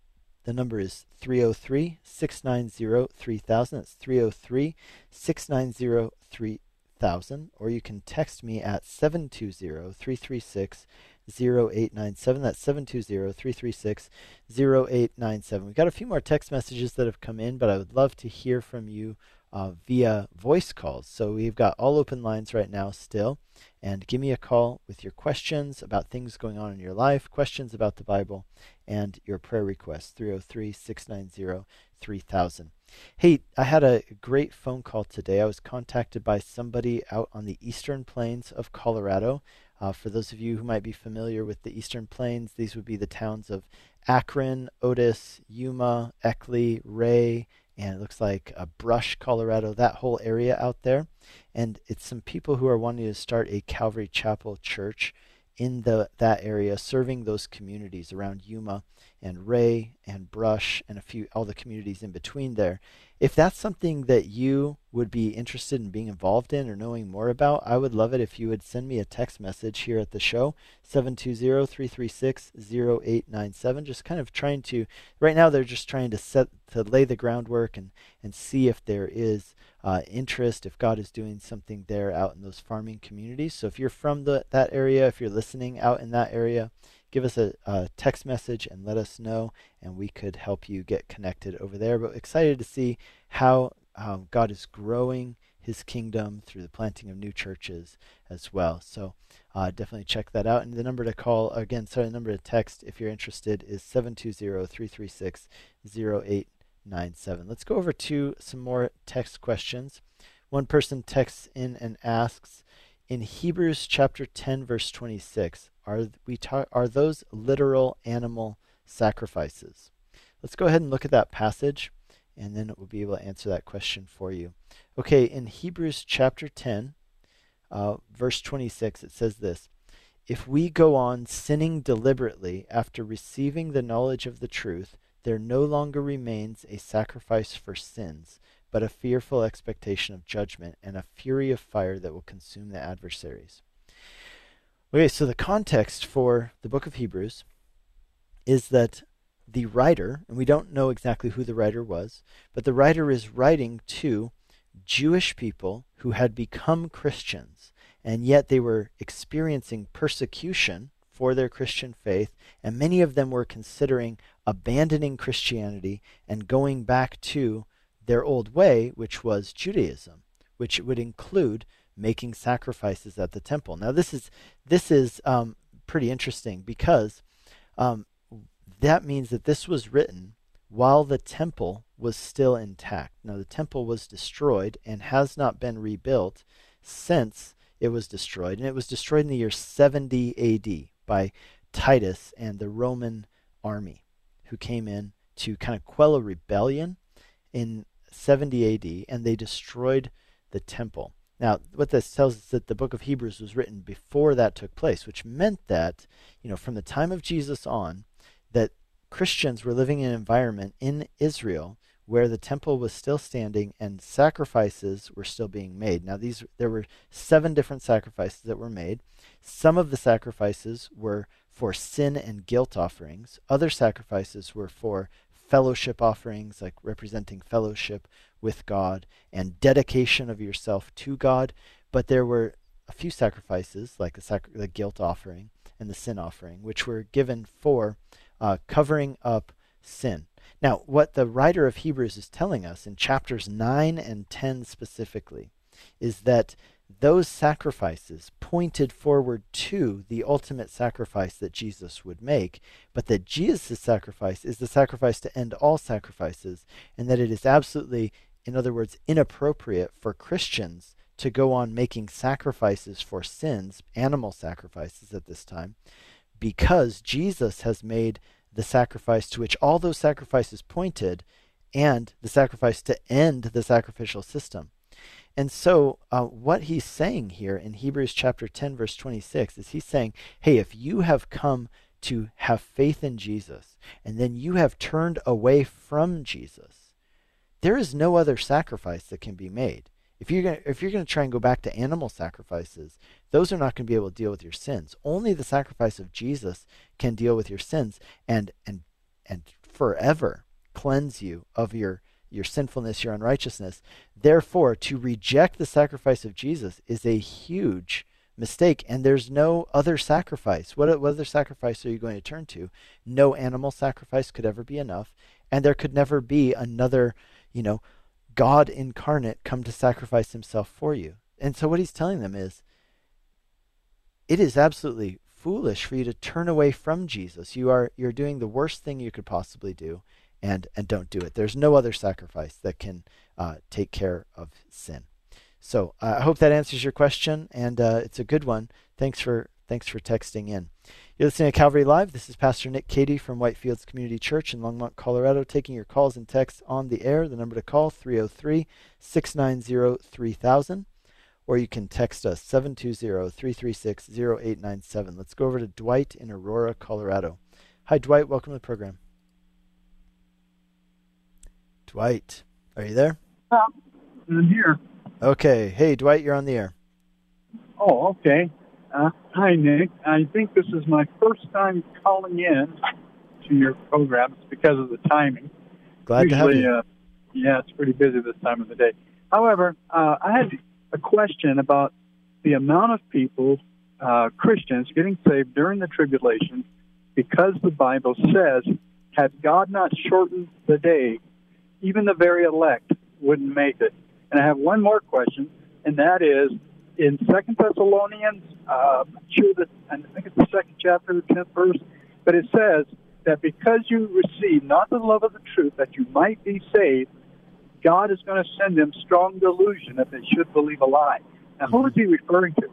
The number is 303 690 3000. That's 303 690 3000. Or you can text me at 720 336 0897. That's 720 336 0897. We've got a few more text messages that have come in, but I would love to hear from you uh, via voice calls. So we've got all open lines right now still. And give me a call with your questions about things going on in your life, questions about the Bible, and your prayer requests 303 690 3000. Hey, I had a great phone call today. I was contacted by somebody out on the eastern plains of Colorado. Uh, for those of you who might be familiar with the eastern plains, these would be the towns of Akron, Otis, Yuma, Eckley, Wray, and it looks like a Brush, Colorado, that whole area out there. And it's some people who are wanting to start a Calvary Chapel church in the that area, serving those communities around Yuma and Wray and Brush and a few all the communities in between there. If that's something that you would be interested in being involved in or knowing more about, I would love it if you would send me a text message here at the show 720-336-0897 just kind of trying to right now they're just trying to set to lay the groundwork and and see if there is uh, interest if God is doing something there out in those farming communities. So if you're from the, that area, if you're listening out in that area, give us a, a, text message and let us know, and we could help you get connected over there. But excited to see how um, God is growing his kingdom through the planting of new churches as well. So uh, definitely check that out. And the number to call, again, sorry, the number to text if you're interested is 720 336 0897. Let's go over to some more text questions. One person texts in and asks, in Hebrews chapter 10 verse 26 are we ta- are those literal animal sacrifices. Let's go ahead and look at that passage and then we'll be able to answer that question for you. Okay in Hebrews chapter 10 uh, verse 26 it says this if we go on sinning deliberately after receiving the knowledge of the truth there no longer remains a sacrifice for sins but a fearful expectation of judgment and a fury of fire that will consume the adversaries. Okay, so the context for the book of Hebrews is that the writer, and we don't know exactly who the writer was, but the writer is writing to Jewish people who had become Christians, and yet they were experiencing persecution for their Christian faith, and many of them were considering abandoning Christianity and going back to their old way, which was Judaism, which would include making sacrifices at the temple. Now, this is this is um, pretty interesting because um, that means that this was written while the temple was still intact. Now, the temple was destroyed and has not been rebuilt since it was destroyed, and it was destroyed in the year 70 A.D. by Titus and the Roman army, who came in to kind of quell a rebellion in 70 AD, and they destroyed the temple. Now, what this tells us that the book of Hebrews was written before that took place, which meant that, you know, from the time of Jesus on, that Christians were living in an environment in Israel where the temple was still standing and sacrifices were still being made. Now, these there were seven different sacrifices that were made. Some of the sacrifices were for sin and guilt offerings. Other sacrifices were for fellowship offerings, like representing fellowship with God and dedication of yourself to God. But there were a few sacrifices, like the, the guilt offering and the sin offering, which were given for uh, covering up sin. Now, what the writer of Hebrews is telling us in chapters 9 and 10 specifically is that those sacrifices pointed forward to the ultimate sacrifice that Jesus would make, but that Jesus' sacrifice is the sacrifice to end all sacrifices, and that it is absolutely, in other words, inappropriate for Christians to go on making sacrifices for sins, animal sacrifices at this time, because Jesus has made the sacrifice to which all those sacrifices pointed and the sacrifice to end the sacrificial system. And so, uh, what he's saying here in Hebrews chapter 10, verse 26, is he's saying, hey, if you have come to have faith in Jesus, and then you have turned away from Jesus, there is no other sacrifice that can be made. If you're gonna, if you're going to try and go back to animal sacrifices, those are not going to be able to deal with your sins. Only the sacrifice of Jesus can deal with your sins and and and forever cleanse you of your your sinfulness, your unrighteousness. Therefore, to reject the sacrifice of Jesus is a huge mistake, and there's no other sacrifice. What, what other sacrifice are you going to turn to? No animal sacrifice could ever be enough, and there could never be another, you know, God incarnate come to sacrifice himself for you. And so what he's telling them is it is absolutely foolish for you to turn away from Jesus. You are you're doing the worst thing you could possibly do and and don't do it. There's no other sacrifice that can uh, take care of sin. So uh, I hope that answers your question, and uh, it's a good one. Thanks for thanks for texting in. You're listening to Calvary Live. This is Pastor Nick Cady from Whitefields Community Church in Longmont, Colorado, taking your calls and texts on the air. The number to call 303 690 3000 or you can text us 720-336-0897. Let's go over to Dwight in Aurora, Colorado. Hi Dwight, welcome to the program. Dwight, are you there? I'm here. Okay. Hey Dwight, you're on the air. Oh, okay. Uh, hi, Nick. I think this is my first time calling in to your program. It's because of the timing. Glad Usually, to have you. Uh, yeah, it's pretty busy this time of the day. However, uh, I had a question about the amount of people, uh, Christians, getting saved during the tribulation because the Bible says, had God not shortened the day, even the very elect wouldn't make it. And I have one more question, and that is, in Second Thessalonians, uh, sure that I think it's the second chapter, the tenth verse, but it says that because you receive not the love of the truth, that you might be saved, God is going to send them strong delusion that they should believe a lie. Now, who is he referring to?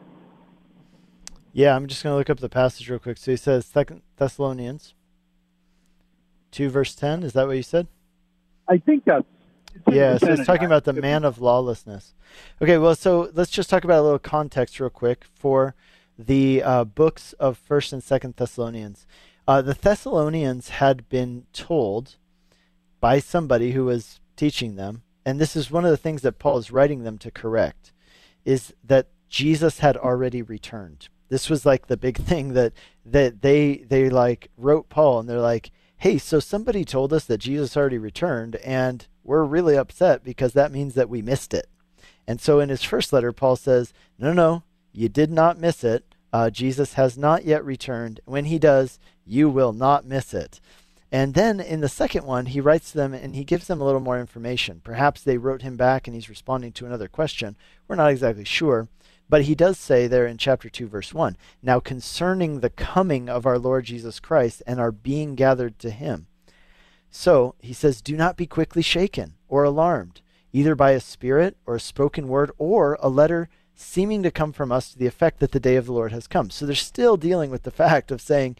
Yeah, I'm just going to look up the passage real quick. So he says Second Thessalonians two verse ten. Is that what you said? I think that's Yeah, so it's talking about the man of lawlessness. Okay, well, so let's just talk about a little context real quick for the uh, books of First and Second Thessalonians. Uh, the Thessalonians had been told by somebody who was teaching them, and this is one of the things that Paul is writing them to correct, is that Jesus had already returned. This was like the big [LAUGHS] thing that that they they like wrote Paul, and they're like, hey, so somebody told us that Jesus already returned, and we're really upset because that means that we missed it. And so in his first letter, Paul says, No, no, you did not miss it. Uh, Jesus has not yet returned. When he does, you will not miss it. And then in the second one, he writes to them and he gives them a little more information. Perhaps they wrote him back and he's responding to another question. We're not exactly sure. But he does say there in chapter 2, verse 1 Now concerning the coming of our Lord Jesus Christ and our being gathered to him. So he says, Do not be quickly shaken or alarmed, either by a spirit or a spoken word or a letter seeming to come from us to the effect that the day of the Lord has come. So they're still dealing with the [LAUGHS] fact of saying,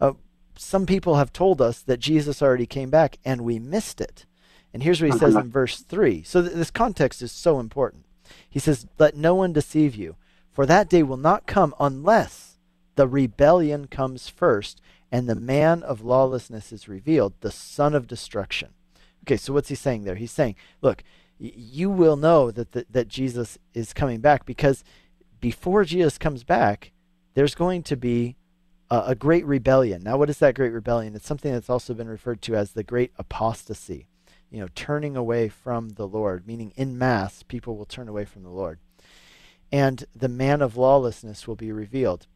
uh, some people have told us that Jesus already came back and we missed it. And here's what he says in verse 3. So th- this context is so important. He says, Let no one deceive you, for that day will not come unless the rebellion comes first and the man of lawlessness is revealed, the son of destruction. Okay, so what's he saying there? He's saying, Look, you will know that, that Jesus is coming back because before Jesus comes back, there's going to be a, a great rebellion. Now, what is that great rebellion? It's something that's also been referred to as the great apostasy. You know, turning away from the Lord, meaning in mass, people will turn away from the Lord. And the man of lawlessness will be revealed,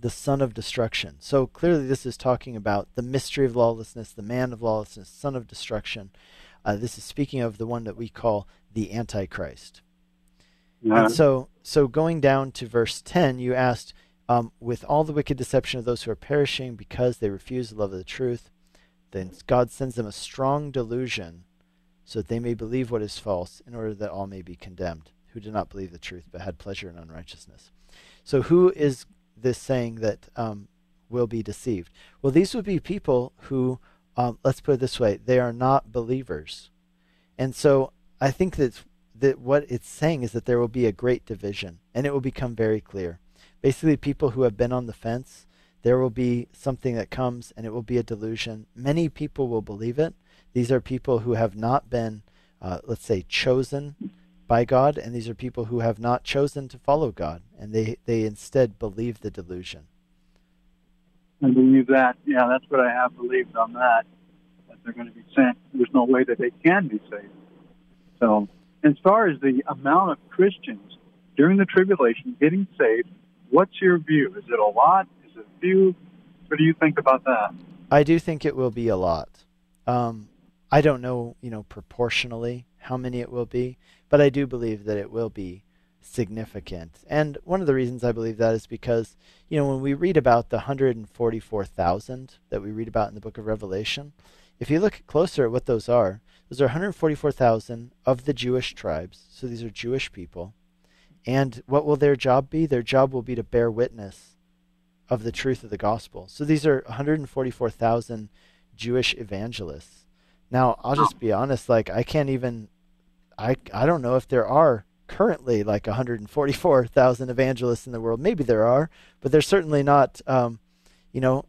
the son of destruction. So clearly, this is talking about the mystery of lawlessness, the man of lawlessness, son of destruction. Uh, this is speaking of the one that we call the Antichrist. Yeah. And so, so going down to verse 10, you asked, um, with all the wicked deception of those who are perishing because they refuse the love of the truth, then God sends them a strong delusion so that they may believe what is false, in order that all may be condemned, who did not believe the truth but had pleasure in unrighteousness. So, who is this saying that um, will be deceived? Well, these would be people who um, let's put it this way they are not believers and so i think that that what it's saying is that there will be a great division and it will become very clear basically people who have been on the fence there will be something that comes and it will be a delusion many people will believe it these are people who have not been uh, let's say chosen by god and these are people who have not chosen to follow god and they they instead believe the delusion I believe that. Yeah, that's what I have believed on that. That they're going to be sent. There's no way that they can be saved. So, as far as the amount of Christians during the tribulation getting saved, what's your view? Is it a lot? It few? What do you think about that? I do think it will be a lot. Um, I don't know, you know, proportionally how many it will be, but I do believe that it will be significant. And one of the reasons I believe that is because, you know, when we read about the 144,000 that we read about in the book of Revelation, if you look closer at what those are, those are 144,000 of the Jewish tribes. So these are Jewish people. And what will their job be? Their job will be to bear witness of the truth of the gospel. So these are 144,000 Jewish evangelists. Now, I'll just be honest, like I can't even I I don't know if there are currently like 144,000 evangelists in the world. Maybe there are, but they're certainly not, um, you know,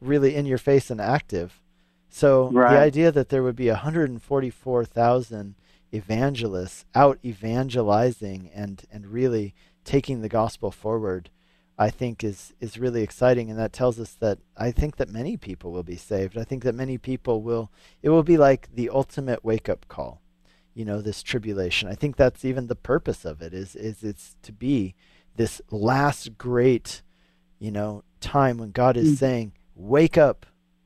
really in your face and active. So right. the idea that there would be 144,000 evangelists out evangelizing and and really taking the gospel forward, I think is is really exciting, and that tells us that I think that many people will be saved. I think that many people will. It will be like the ultimate wake up call you know this tribulation. I think that's even the purpose of it is is it's to be this last great you know time when God is mm. saying wake up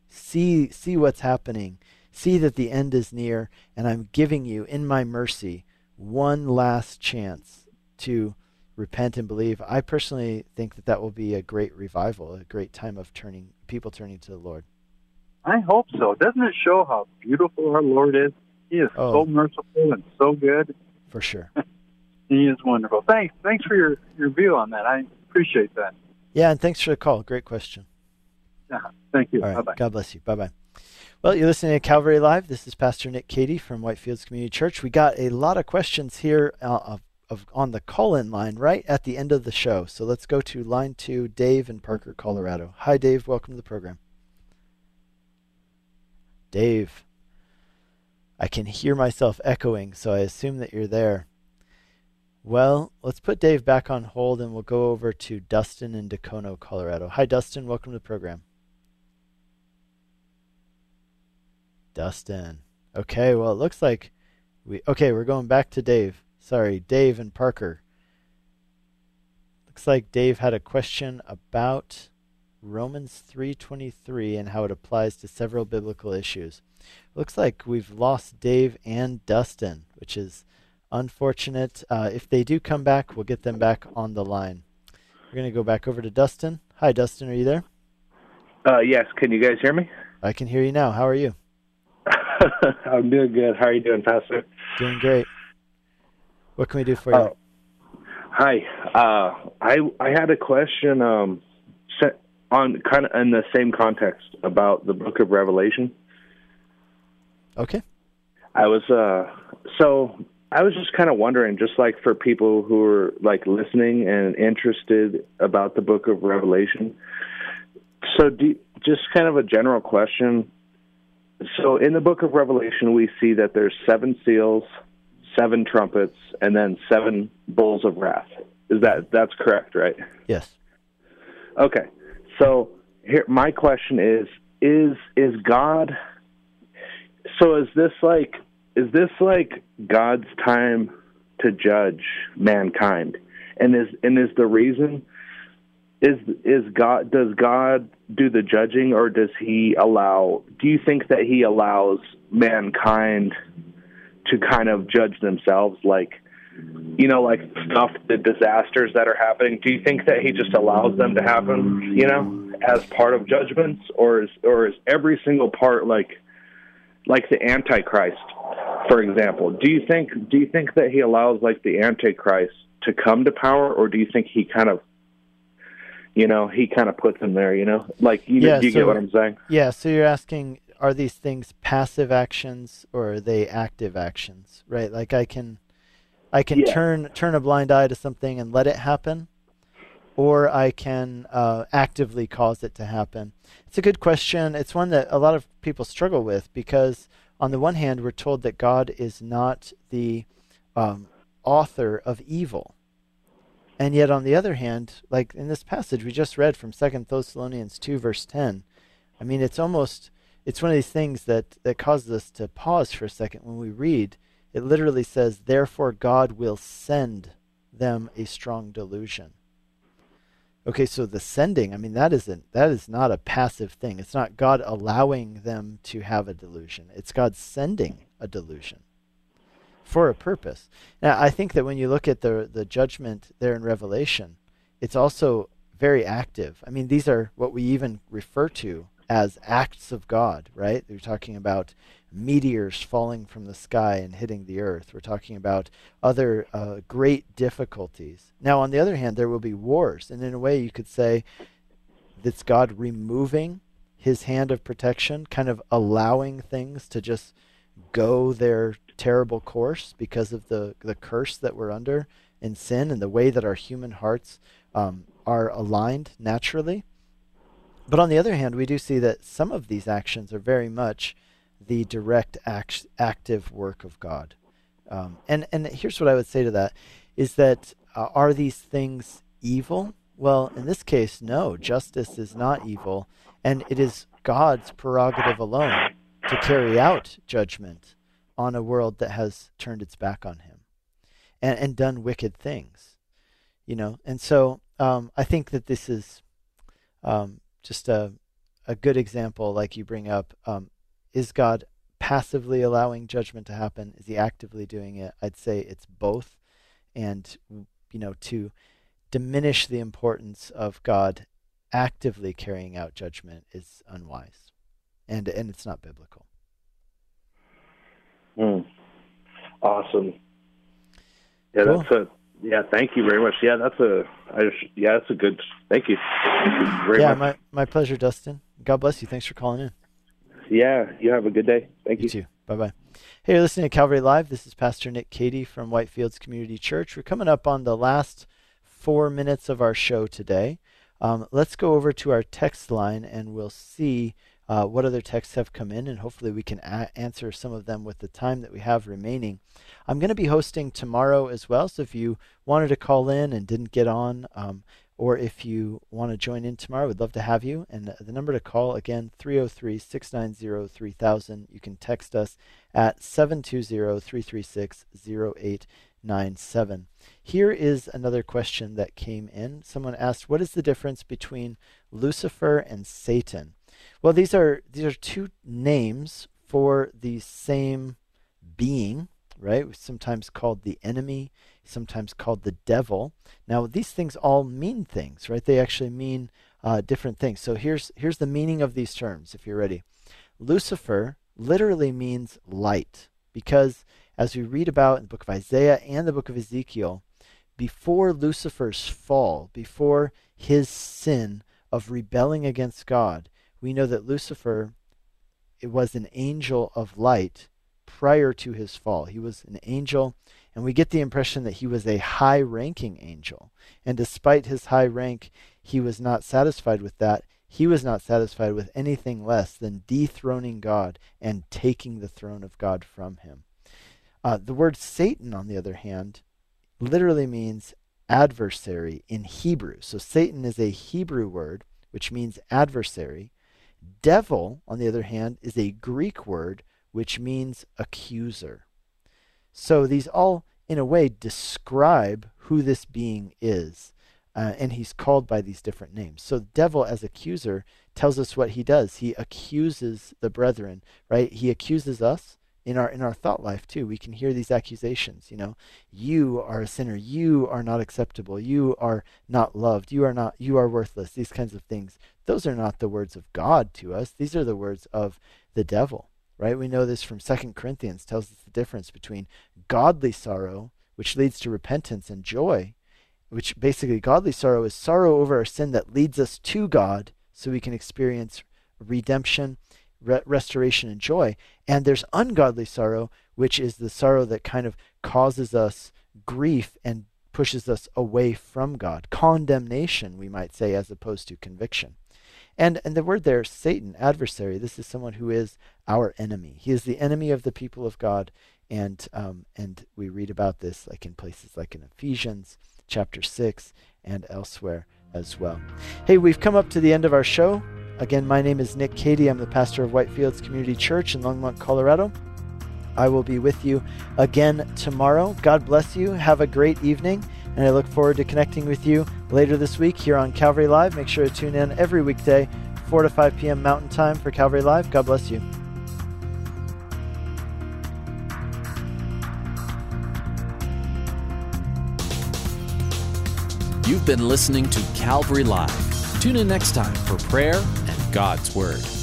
see see what's happening see that the end is near and I'm giving you in my mercy one last chance to repent and believe. I personally think that that will be a great revival, a great time of turning people turning to the Lord. I hope so. Doesn't it show how beautiful our Lord is? He is oh. so merciful and so good. For sure. [LAUGHS] he is wonderful. Thanks. Thanks for your, your view on that. I appreciate that. Yeah, and thanks for the call. Great question. Yeah, thank you. All right. Bye-bye. God bless you. Bye bye. Well, you're listening to Calvary Live. This is Pastor Nick Cady from Whitefields Community Church. We got a lot of questions here uh, of, on the call in line right at the end of the show. So let's go to line two, Dave in Parker, Colorado. Hi, Dave. Welcome to the program. Dave. I can hear myself echoing, so I assume that you're there. Well, let's put Dave back on hold and we'll go over to Dustin in Dacono, Colorado. Hi, Dustin. Welcome to the program. Dustin. Okay, well, it looks like we. Okay, we're going back to Dave. Sorry, Dave and Parker. Looks like Dave had a question about Romans 3:23 and how it applies to several biblical issues. Looks like we've lost Dave and Dustin, which is unfortunate. Uh, if they do come back, we'll get them back on the line. We're going to go back over to Dustin. Hi, Dustin. Are you there? Uh, yes. Can you guys hear me? I can hear you now. How are you? [LAUGHS] I'm doing good. How are you doing, Pastor? Doing great. What can we do for you? Uh, hi. Uh, I I had a question um, on kind of in the same context about the Book of Revelation. Okay. I was uh, so I was just kind of wondering, just like for people who are like listening and interested about the Book of Revelation. So, do, just kind of a general question. So, in the Book of Revelation, we see that there's seven seals, seven trumpets, and then seven bowls of wrath. Is that that's correct, right? Yes. Okay. So here, my question is: is is God? So is this like is this like God's time to judge mankind? And is and is the reason is is God does God do the judging or does he allow do you think that he allows mankind to kind of judge themselves like you know like stuff the disasters that are happening. Do you think that he just allows them to happen you know as part of judgments? Or is or is every single part like like the antichrist for example? Do you think do you think that he allows like the antichrist to come to power? Or do you think he kind of you know he kind of puts them there you know? Like you, Yeah, do you so- get what i'm saying? Yeah, so you're asking are these things passive actions or are they active actions? Right? Like I can I can Yeah. turn turn a blind eye to something and let it happen or I can uh, actively cause it to happen. It's a good question. It's one that a lot of people struggle with because on the one hand we're told that God is not the um, author of evil. And yet on the other hand, like in this passage we just read from Second Thessalonians 2 verse 10, I mean, it's almost it's one of these things that that causes us to pause for a second when we read. It literally says, "Therefore God will send them a strong delusion." Okay, so the sending, I mean, that isn't that is not a passive thing. It's not God allowing them to have a delusion. It's God sending a delusion for a purpose. Now, I think that when you look at the the judgment there in Revelation, it's also very active. I mean, these are what we even refer to as acts of God, right? We're talking about meteors falling from the sky and hitting the earth. We're talking about other uh, great difficulties. Now, on the other hand, there will be wars, and in a way, you could say that's God removing His hand of protection, kind of allowing things to just go their terrible course because of the the curse that we're under in sin and the way that our human hearts um, are aligned naturally. But on the other hand, we do see that some of these actions are very much the direct act, active work of God. Um, and and here's what I would say to that is that uh, are these things evil? Well, in this case, no. Justice is not evil, and it is God's prerogative alone to carry out judgment on a world that has turned its back on Him and and done wicked things. You know, and so um, I think that this is um, just a a good example, like you bring up. Um, is God passively allowing judgment to happen? Is He actively doing it? I'd say it's both, and you know, to diminish the importance of God actively carrying out judgment is unwise, and and it's not biblical. Mm. Awesome. Yeah, Cool. that's a yeah. Thank you very much. Yeah, that's a I yeah, that's a good. Thank you. Very yeah, much. my my pleasure, Dustin. God bless you. Thanks for calling in. yeah. You have a good day. Thank You you. too. Bye bye. Hey, you're listening to Calvary Live. This is Pastor Nick Cady from Whitefields Community Church. We're coming up on the last four minutes of our show today. Um, let's go over to our text line and we'll see uh, what other texts have come in, and hopefully we can a- answer some of them with the time that we have remaining. I'm going to be hosting tomorrow as well, so if you wanted to call in and didn't get on, um, or if you want to join in tomorrow, we'd love to have you. And the number to call again 303 690 3000. You can text us at 720 336 9 7. Here is another question that came in. Someone asked, What is the difference between Lucifer and Satan? Well, these are these are two names for the same being, right? Sometimes called the enemy, sometimes called the devil. Now, these things all mean things, right? They actually mean uh, different things. So here's here's the meaning of these terms. If you're ready, Lucifer literally means light, because as we read about in the book of Isaiah and the book of Ezekiel, before Lucifer's fall, before his sin of rebelling against God, we know that Lucifer it was an angel of light prior to his fall. He was an angel, and we get the impression that he was a high ranking angel. And despite his high rank, he was not satisfied with that. He was not satisfied with anything less than dethroning God and taking the throne of God from him. Uh, the word Satan, on the other hand, literally means adversary in Hebrew. So Satan is a Hebrew word which means adversary. Devil, on the other hand, is a Greek word which means accuser. So these all, in a way, describe who this being is. Uh, and he's called by these different names. So, devil as accuser tells us what he does. He accuses the brethren, right? He accuses us in our in our thought life too. We can hear these accusations you know you are a sinner. You are not acceptable. You are not loved. You are not you are worthless. These kinds of things. Those are not the words of god to us. These are the words of the devil right? We know this from Second corinthians tells us the difference between godly sorrow which leads to repentance and joy which basically godly sorrow is sorrow over our sin that leads us to god so we can experience redemption re- restoration and joy. And there's ungodly sorrow, which is the sorrow that kind of causes us grief and pushes us away from God. Condemnation, we might say, as opposed to conviction. And, and the word there, Satan, adversary, this is someone who is our enemy. He is the enemy of the people of God. And, um, and we read about this like in places like in Ephesians chapter 6 and elsewhere as well. Hey, we've come up to the end of our show. Again, my name is Nick Cady. I'm the pastor of Whitefields Community Church in Longmont, Colorado. I will be with you again tomorrow. God bless you. Have a great evening. And I look forward to connecting with you later this week here on Calvary Live. Make sure to tune in every weekday, 4 to 5 p.m. Mountain Time for Calvary Live. God bless you. You've been listening to Calvary Live. Tune in next time for prayer God's Word.